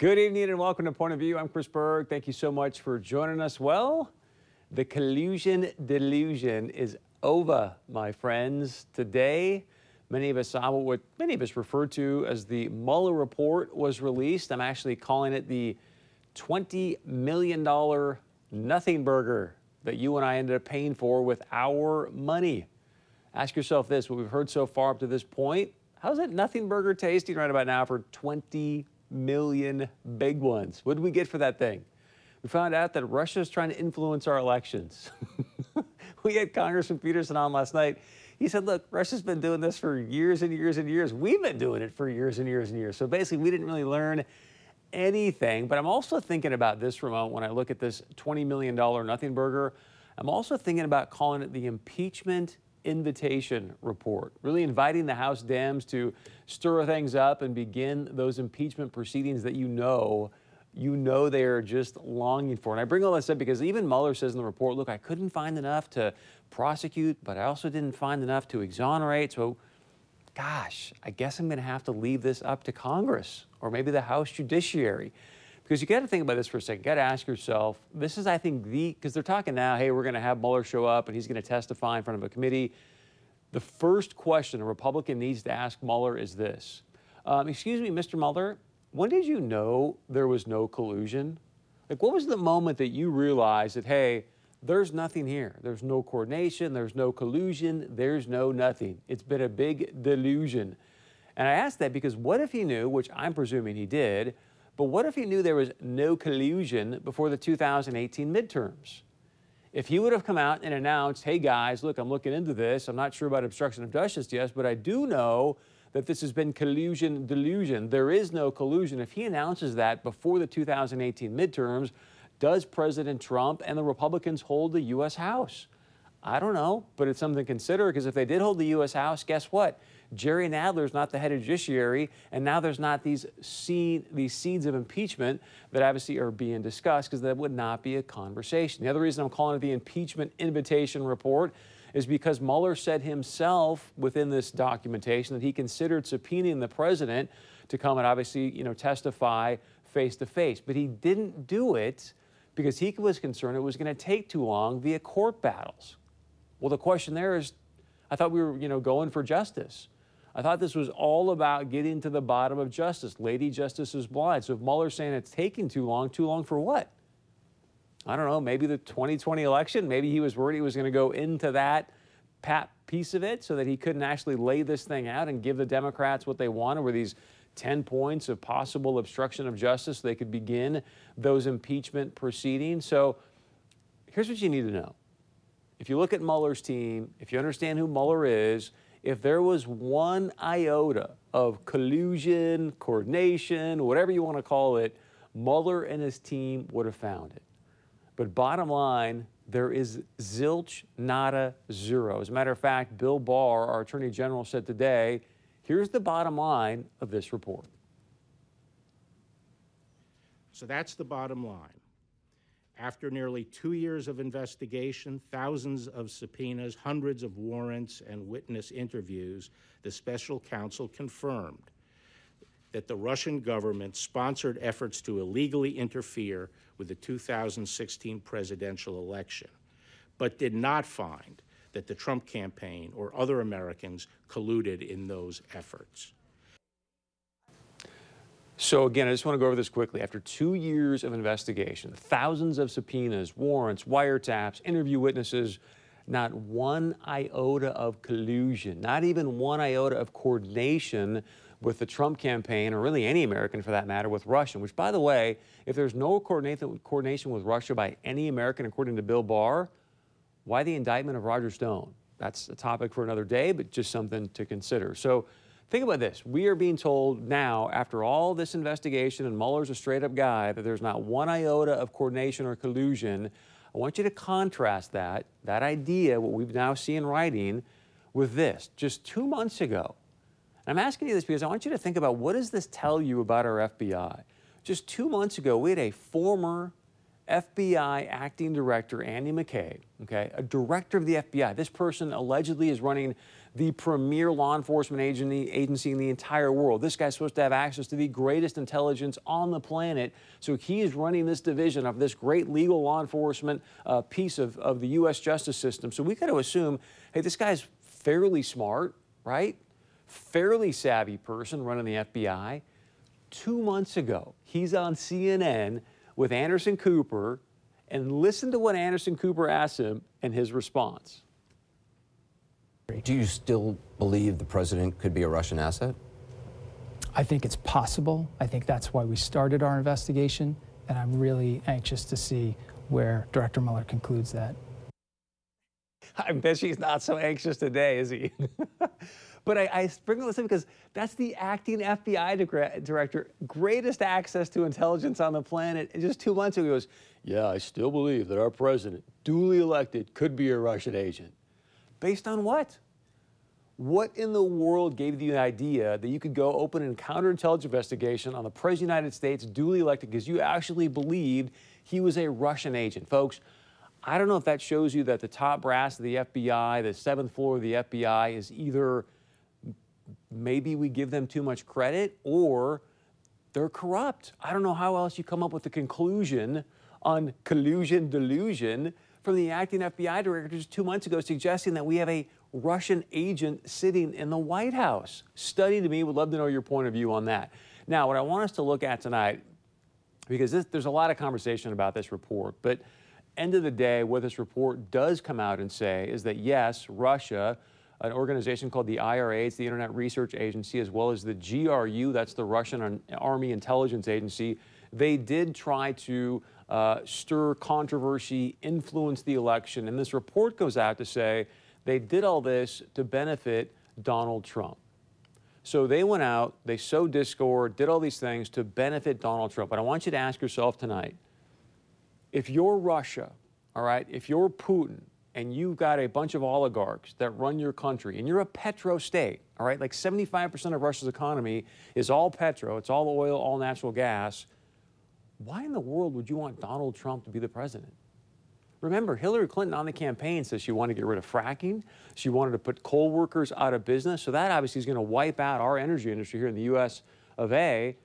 Good evening and welcome to Point of View. I'm Chris Berg. Thank you so much for joining us. Well, the collusion delusion is over, my friends. Today, many of us saw what many of us refer to as the Mueller report was released. I'm actually calling it the $20 million nothing burger that you and I ended up paying for with our money. Ask yourself this what we've heard so far up to this point. How's that nothing burger tasting right about now for 20 million big ones? What did we get for that thing? We found out that Russia is trying to influence our elections. we had Congressman Peterson on last night. He said, look, Russia's been doing this for years and years and years. We've been doing it for years and years and years. So basically, we didn't really learn anything. But I'm also thinking about this remote when I look at this $20 million nothing burger. I'm also thinking about calling it the impeachment invitation report, really inviting the House Dems to stir things up and begin those impeachment proceedings that you know you know they're just longing for. And I bring all this up because even Mueller says in the report, look, I couldn't find enough to prosecute, but I also didn't find enough to exonerate. So, gosh, I guess I'm going to have to leave this up to Congress or maybe the House Judiciary. Because you got to think about this for a second. Got to ask yourself this is, I think, the, because they're talking now, hey, we're going to have Mueller show up and he's going to testify in front of a committee. The first question a Republican needs to ask Mueller is this um, Excuse me, Mr. Mueller, when did you know there was no collusion? Like, what was the moment that you realized that, hey, there's nothing here? There's no coordination, there's no collusion, there's no nothing. It's been a big delusion. And I ask that because what if he knew, which I'm presuming he did, but what if he knew there was no collusion before the 2018 midterms? If he would have come out and announced, hey guys, look, I'm looking into this. I'm not sure about obstruction of justice yet, but I do know that this has been collusion delusion. There is no collusion. If he announces that before the 2018 midterms, does President Trump and the Republicans hold the U.S. House? I don't know, but it's something to consider because if they did hold the U.S. House, guess what? Jerry Nadler is not the head of judiciary, and now there's not these seed, these seeds of impeachment that obviously are being discussed because that would not be a conversation. The other reason I'm calling it the impeachment invitation report is because Mueller said himself within this documentation that he considered subpoenaing the president to come and obviously, you know, testify face to face, but he didn't do it because he was concerned it was going to take too long via court battles. Well, the question there is, I thought we were, you know, going for justice. I thought this was all about getting to the bottom of justice. Lady Justice is blind. So if Mueller's saying it's taking too long, too long for what? I don't know, maybe the 2020 election. Maybe he was worried he was going to go into that pat piece of it so that he couldn't actually lay this thing out and give the Democrats what they wanted were these 10 points of possible obstruction of justice so they could begin those impeachment proceedings. So here's what you need to know. If you look at Mueller's team, if you understand who Mueller is, if there was one iota of collusion, coordination, whatever you want to call it, Mueller and his team would have found it. But bottom line, there is zilch, nada, zero. As a matter of fact, Bill Barr, our Attorney General, said today here's the bottom line of this report. So that's the bottom line. After nearly two years of investigation, thousands of subpoenas, hundreds of warrants, and witness interviews, the special counsel confirmed that the Russian government sponsored efforts to illegally interfere with the 2016 presidential election, but did not find that the Trump campaign or other Americans colluded in those efforts. So again, I just want to go over this quickly. After two years of investigation, thousands of subpoenas, warrants, wiretaps, interview witnesses, not one iota of collusion, not even one iota of coordination with the Trump campaign, or really any American for that matter, with Russia. Which, by the way, if there's no coordination with Russia by any American, according to Bill Barr, why the indictment of Roger Stone? That's a topic for another day, but just something to consider. So Think about this. We are being told now, after all this investigation, and Mueller's a straight up guy, that there's not one iota of coordination or collusion. I want you to contrast that, that idea, what we've now seen in writing, with this. Just two months ago, and I'm asking you this because I want you to think about what does this tell you about our FBI? Just two months ago, we had a former FBI acting director, Andy McCabe, okay, a director of the FBI. This person allegedly is running the premier law enforcement agency, in the entire world. This guy's supposed to have access to the greatest intelligence on the planet. So he is running this division of this great legal law enforcement uh, piece of, of the U.S. justice system. So we got to assume, hey, this guy's fairly smart, right? Fairly savvy person running the FBI. Two months ago, he's on CNN with Anderson Cooper, and listen to what Anderson Cooper asked him and his response. Do you still believe the president could be a Russian asset? I think it's possible. I think that's why we started our investigation, and I'm really anxious to see where Director Mueller concludes that. I bet she's not so anxious today, is he? but I, I sprinkle this in because that's the acting FBI dire- director, greatest access to intelligence on the planet. And just two months ago, he goes, Yeah, I still believe that our president, duly elected, could be a Russian agent. Based on what? What in the world gave you the idea that you could go open a counterintelligence investigation on the President of the United States, duly elected, because you actually believed he was a Russian agent? Folks, I don't know if that shows you that the top brass of the FBI, the seventh floor of the FBI, is either maybe we give them too much credit or they're corrupt. I don't know how else you come up with the conclusion on collusion delusion from the acting FBI director just two months ago suggesting that we have a Russian agent sitting in the White House. Study to me, would love to know your point of view on that. Now, what I want us to look at tonight, because this, there's a lot of conversation about this report, but end of the day, what this report does come out and say is that yes, Russia, an organization called the IRA, it's the Internet Research Agency, as well as the GRU, that's the Russian Army Intelligence Agency, they did try to uh, stir controversy, influence the election. And this report goes out to say they did all this to benefit Donald Trump. So they went out, they sowed discord, did all these things to benefit Donald Trump. But I want you to ask yourself tonight if you're Russia, all right, if you're Putin and you've got a bunch of oligarchs that run your country and you're a petro state, all right, like 75% of Russia's economy is all petro, it's all oil, all natural gas. Why in the world would you want Donald Trump to be the president? Remember, Hillary Clinton on the campaign says she wanted to get rid of fracking. She wanted to put coal workers out of business. So that obviously is going to wipe out our energy industry here in the US of A.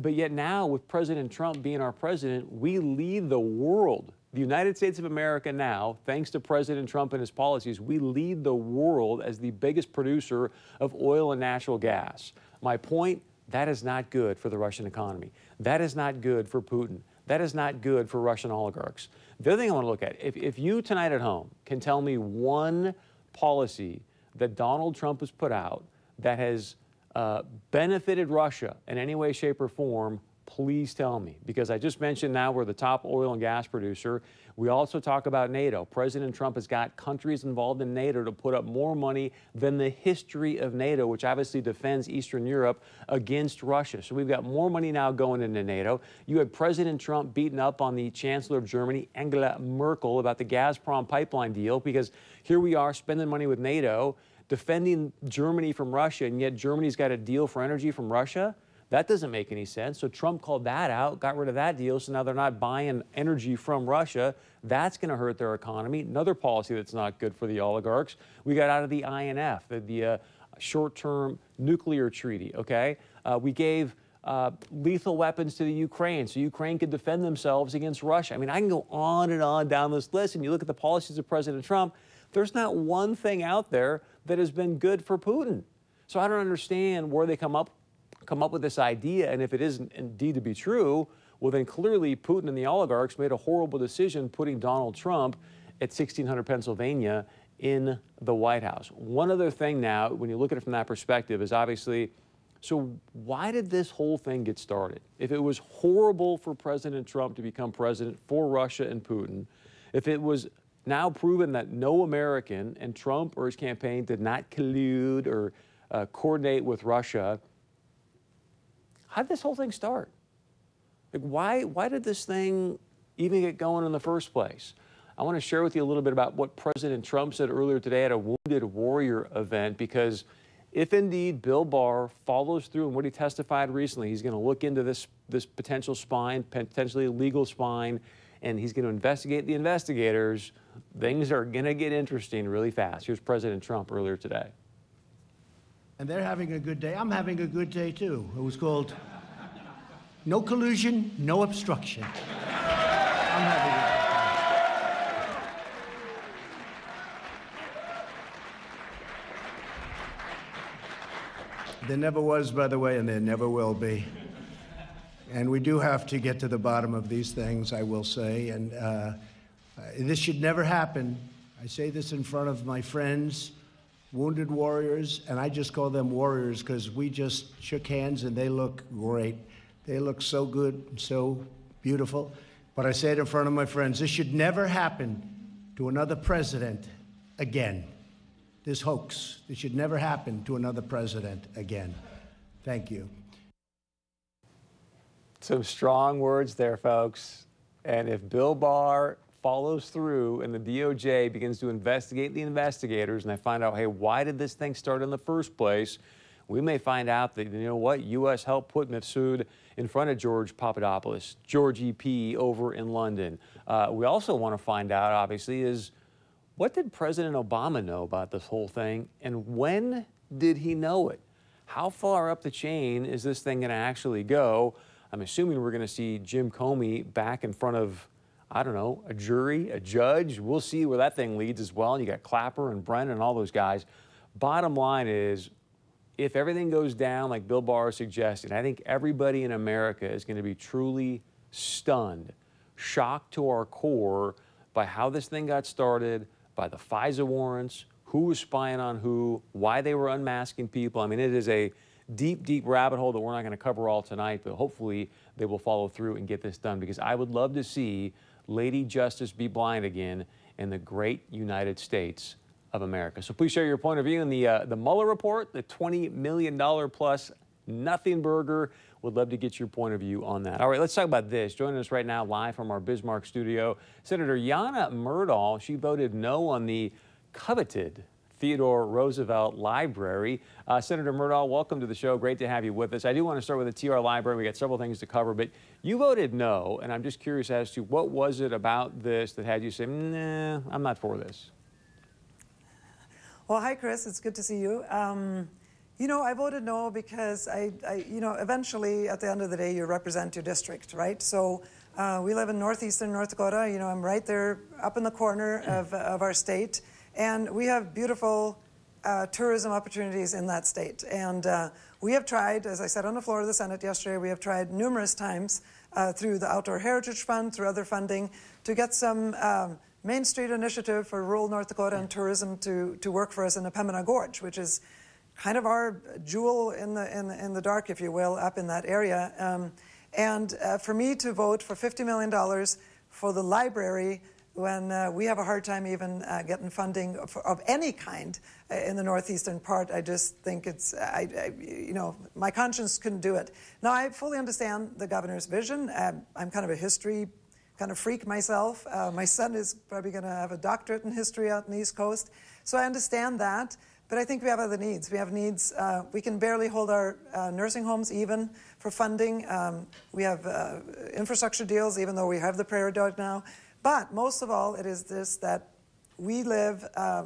But yet now, with President Trump being our president, we lead the world. The United States of America now, thanks to President Trump and his policies, we lead the world as the biggest producer of oil and natural gas. My point, that is not good for the Russian economy. That is not good for Putin. That is not good for Russian oligarchs. The other thing I want to look at, if, if you tonight at home can tell me one policy that Donald Trump has put out that has uh, benefited Russia in any way, shape, or form, please tell me. Because I just mentioned now we're the top oil and gas producer. We also talk about NATO. President Trump has got countries involved in NATO to put up more money than the history of NATO, which obviously defends Eastern Europe against Russia. So we've got more money now going into NATO. You had President Trump beating up on the Chancellor of Germany, Angela Merkel, about the Gazprom pipeline deal because here we are spending money with NATO defending Germany from Russia, and yet Germany's got a deal for energy from Russia. That doesn't make any sense. So Trump called that out, got rid of that deal. So now they're not buying energy from Russia. That's going to hurt their economy. Another policy that's not good for the oligarchs. We got out of the INF, the, the uh, short term nuclear treaty, okay? Uh, we gave uh, lethal weapons to the Ukraine so Ukraine could defend themselves against Russia. I mean, I can go on and on down this list, and you look at the policies of President Trump, there's not one thing out there that has been good for Putin. So I don't understand where they come up come up with this idea, and if it isn't indeed to be true, well then clearly Putin and the oligarchs made a horrible decision putting Donald Trump at 1600 Pennsylvania in the White House. One other thing now, when you look at it from that perspective, is obviously so why did this whole thing get started? If it was horrible for President Trump to become president for Russia and Putin, if it was now proven that no American and Trump or his campaign did not collude or uh, coordinate with Russia, how did this whole thing start? Like, why, why did this thing even get going in the first place? I want to share with you a little bit about what President Trump said earlier today at a Wounded Warrior event because if indeed Bill Barr follows through in what he testified recently, he's going to look into this, this potential spine, potentially illegal spine, and he's going to investigate the investigators, things are going to get interesting really fast. Here's President Trump earlier today. And they're having a good day. I'm having a good day too. It was called No Collusion, No Obstruction. I'm having a There never was, by the way, and there never will be. And we do have to get to the bottom of these things, I will say. And uh, this should never happen. I say this in front of my friends, wounded warriors, and I just call them warriors because we just shook hands and they look great. They look so good, so beautiful. But I say it in front of my friends this should never happen to another president again this hoax. This should never happen to another president again. Thank you. Some strong words there, folks. And if Bill Barr follows through and the DOJ begins to investigate the investigators and they find out, hey, why did this thing start in the first place? We may find out that, you know what, U.S. helped put Mifsud in front of George Papadopoulos, George EP over in London. Uh, we also want to find out, obviously, is what did President Obama know about this whole thing, and when did he know it? How far up the chain is this thing going to actually go? I'm assuming we're going to see Jim Comey back in front of, I don't know, a jury, a judge. We'll see where that thing leads as well. And you got Clapper and Brennan and all those guys. Bottom line is, if everything goes down like Bill Barr suggested, I think everybody in America is going to be truly stunned, shocked to our core by how this thing got started, by the FISA warrants, who was spying on who, why they were unmasking people. I mean, it is a deep, deep rabbit hole that we're not going to cover all tonight, but hopefully they will follow through and get this done because I would love to see Lady Justice be blind again in the great United States of America. So please share your point of view in the, uh, the Mueller report, the $20 million plus nothing burger. Would love to get your point of view on that. All right, let's talk about this. Joining us right now, live from our Bismarck studio, Senator Janne Myrdal. She voted no on the coveted Theodore Roosevelt Library. Uh, Senator Myrdal, welcome to the show. Great to have you with us. I do want to start with the TR Library. We got several things to cover, but you voted no, and I'm just curious as to what was it about this that had you say, nah, I'm not for this? Well, hi, Chris. It's good to see you. Um, you know, I voted no because I, I, you know, eventually at the end of the day, you represent your district, right? So uh, we live in northeastern North Dakota. You know, I'm right there up in the corner of, of our state. And we have beautiful uh, tourism opportunities in that state. And uh, we have tried, as I said on the floor of the Senate yesterday, we have tried numerous times uh, through the Outdoor Heritage Fund, through other funding, to get some um, Main Street initiative for rural North Dakota and tourism to, to work for us in the Pembina Gorge, which is kind of our jewel in the, in the, in the dark, if you will, up in that area. Um, and uh, for me to vote for $50 million for the library when uh, we have a hard time even uh, getting funding of, of any kind uh, in the northeastern part, I just think it's, I, I, you know, my conscience couldn't do it. Now, I fully understand the governor's vision. Um, I'm kind of a history kind of freak myself. Uh, my son is probably going to have a doctorate in history out in the East Coast. So I understand that. But I think we have other needs. We have needs, uh, we can barely hold our uh, nursing homes even for funding. Um, we have uh, infrastructure deals, even though we have the Prairie Dog now. But most of all, it is this that we live uh,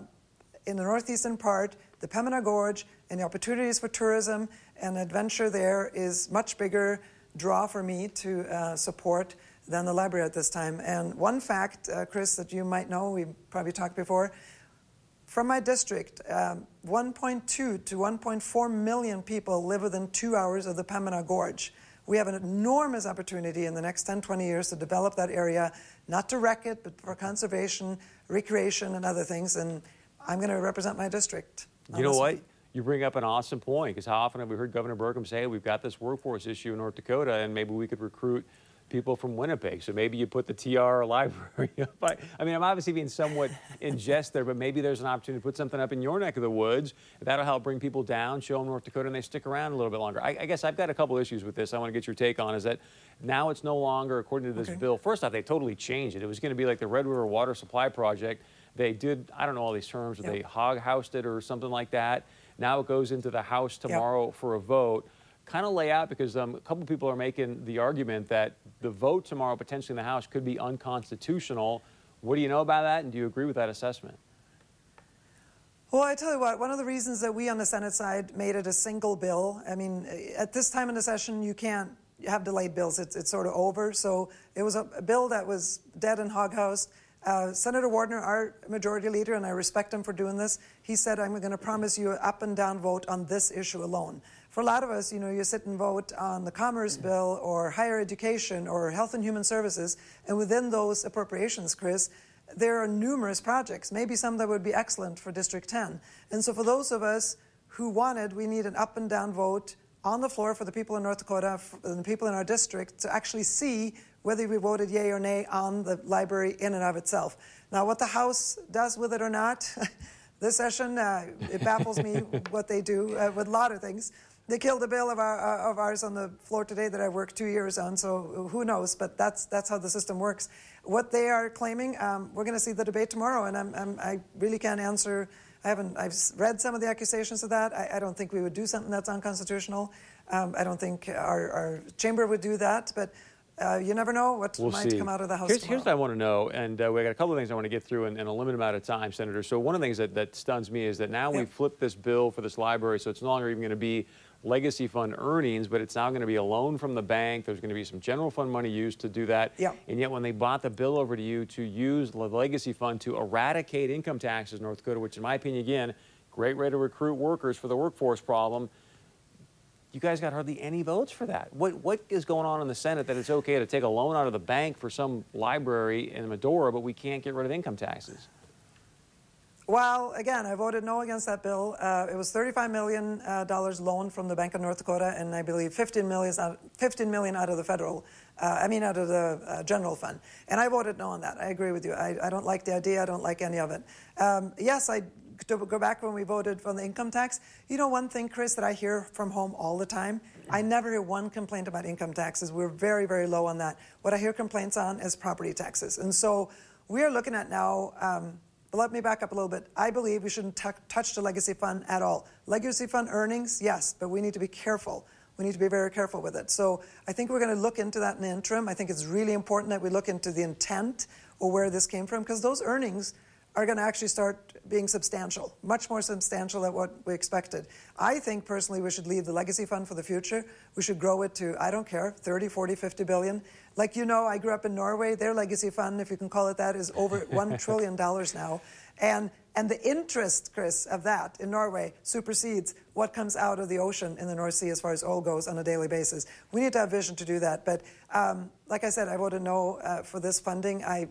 in the northeastern part, the Pembina Gorge, and the opportunities for tourism and adventure there is much bigger draw for me to uh, support than the library at this time. And one fact, uh, Chris, that you might know, we probably talked before, from my district, um, 1.2 to 1.4 million people live within two hours of the Pembina Gorge. We have an enormous opportunity in the next 10, 20 years to develop that area, not to wreck it, but for conservation, recreation, and other things. And I'm going to represent my district. You know what? You bring up an awesome point because how often have we heard Governor Burgum say, we've got this workforce issue in North Dakota and maybe we could recruit people from Winnipeg. So maybe you put the TR library up. I mean, I'm obviously being somewhat in jest there, but maybe there's an opportunity to put something up in your neck of the woods. That'll help bring people down, show them North Dakota, and they stick around a little bit longer. I, I guess I've got a couple issues with this I want to get your take on is that now it's no longer, according to this okay. bill, first off, they totally changed it. It was going to be like the Red River Water Supply Project. They did, I don't know all these terms, yep. they hog housed it or something like that. Now it goes into the House tomorrow yep. for a vote. kind of lay out because um, a couple people are making the argument that the vote tomorrow potentially in the House could be unconstitutional. What do you know about that, and do you agree with that assessment? Well, I tell you what, one of the reasons that we on the Senate side made it a single bill, I mean, at this time in the session, you can't have delayed bills. It's, it's sort of over. So it was a, a bill that was dead and hoghoused. Uh, Senator Wardner, our majority leader, and I respect him for doing this, he said, I'm going to promise you an up and down vote on this issue alone. For a lot of us, you know, you sit and vote on the Commerce Bill or higher education or health and human services, and within those appropriations, Chris, there are numerous projects, maybe some that would be excellent for District 10. And so for those of us who wanted, we need an up and down vote on the floor for the people in North Dakota and the people in our district to actually see whether we voted yay or nay on the library in and of itself. Now, what the House does with it or not, this session, uh, it baffles me what they do uh, with a lot of things. They killed a bill of, our, uh, of ours on the floor today that I worked two years on, so who knows? But that's, that's how the system works. What they are claiming, um, we're going to see the debate tomorrow, and I'm, I'm, i really can't answer. I haven't. I've read some of the accusations of that. I, I don't think we would do something that's unconstitutional. Um, I don't think our, our, chamber would do that, but. Uh, you never know what we'll might see. come out of the House here's. Here's what I want to know, and uh, we got a couple of things I want to get through in, in, a limited amount of time, Senator. So one of the things that, that stuns me is that now we flipped this bill for this library, so it's no longer even going to be legacy fund earnings, but it's now going to be a loan from the bank. There's going to be some general fund money used to do that. Yeah. And yet, when they bought the bill over to you to use the legacy fund to eradicate income taxes in North Dakota, which, in my opinion, again, great way to recruit workers for the workforce problem. You guys got hardly any votes for that. What what is going on in the Senate that it's okay to take a loan out of the bank for some library in Medora, but we can't get rid of income taxes? Well, again, I voted no against that bill. Uh, it was $35 million uh, loan from the Bank of North Dakota, and I believe 15 million, out, 15 million out of the federal, uh, I mean, out of the uh, general fund. And I voted no on that. I agree with you. I, I don't like the idea. I don't like any of it. Um, yes, I to go back when we voted for the income tax. You know, one thing, Chris, that I hear from home all the time. I never hear one complaint about income taxes. We're very, very low on that. What I hear complaints on is property taxes, and so we are looking at now. Um, but let me back up a little bit. I believe we shouldn't touch the legacy fund at all. Legacy fund earnings, yes, but we need to be careful. We need to be very careful with it. So I think we're going to look into that in the interim. I think it's really important that we look into the intent or where this came from because those earnings are going to actually start being substantial, much more substantial than what we expected. I think personally we should leave the legacy fund for the future. We should grow it to, I don't care, 30, 40, 50 billion. Like you know, I grew up in Norway. Their legacy fund, if you can call it that, is over $1 trillion now. And, and the interest, Chris, of that in Norway supersedes what comes out of the ocean in the North Sea as far as oil goes on a daily basis. We need to have vision to do that. But um, like I said, I voted no uh, for this funding. I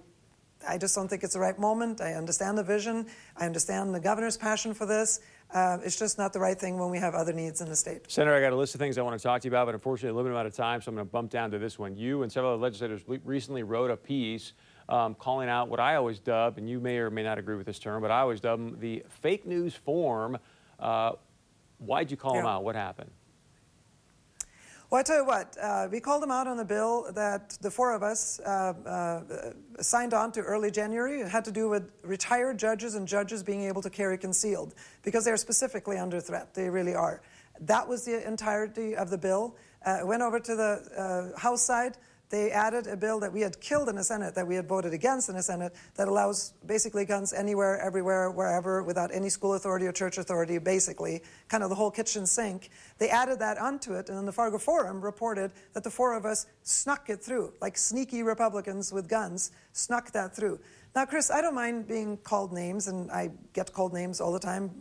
I just don't think it's the right moment. I understand the vision. I understand the governor's passion for this. Uh, it's just not the right thing when we have other needs in the state. Senator, I got a list of things I want to talk to you about, but unfortunately, a limited amount of time, so I'm going to bump down to this one. You and several other legislators recently wrote a piece um, calling out what I always dub, and you may or may not agree with this term, but I always dub them the fake news form. Uh, why'd you call yeah. them out? What happened? Well, I tell you what, uh, we called them out on the bill that the four of us uh, uh, signed on to early January. It had to do with retired judges and judges being able to carry concealed because they're specifically under threat. They really are. That was the entirety of the bill. Uh, went over to the uh, House side. They added a bill that we had killed in the Senate, that we had voted against in the Senate, that allows basically guns anywhere, everywhere, wherever, without any school authority or church authority, basically, kind of the whole kitchen sink. They added that onto it, and then the Fargo Forum reported that the four of us snuck it through, like sneaky Republicans with guns, snuck that through. Now, Chris, I don't mind being called names, and I get called names all the time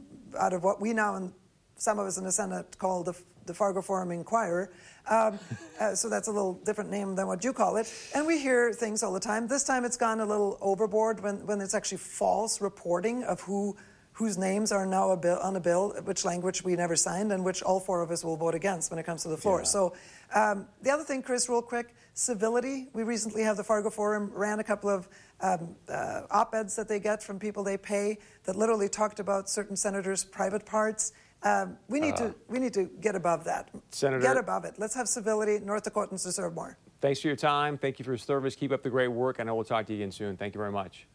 out of what we now, and some of us in the Senate, call the the Fargo Forum Inquirer. Um, uh, so that's a little different name than what you call it. And we hear things all the time. This time it's gone a little overboard when, when it's actually false reporting of who whose names are now a bill, on a bill, which language we never signed, and which all four of us will vote against when it comes to the floor. Yeah. So um, the other thing, Chris, real quick, civility. We recently have the Fargo Forum ran a couple of um, uh, op-eds that they get from people they pay that literally talked about certain senators' private parts um, we need uh, to we need to get above that. Senator, get above it. Let's have civility. North Dakotans deserve more. Thanks for your time. Thank you for your service. Keep up the great work. And I know we'll talk to you again soon. Thank you very much.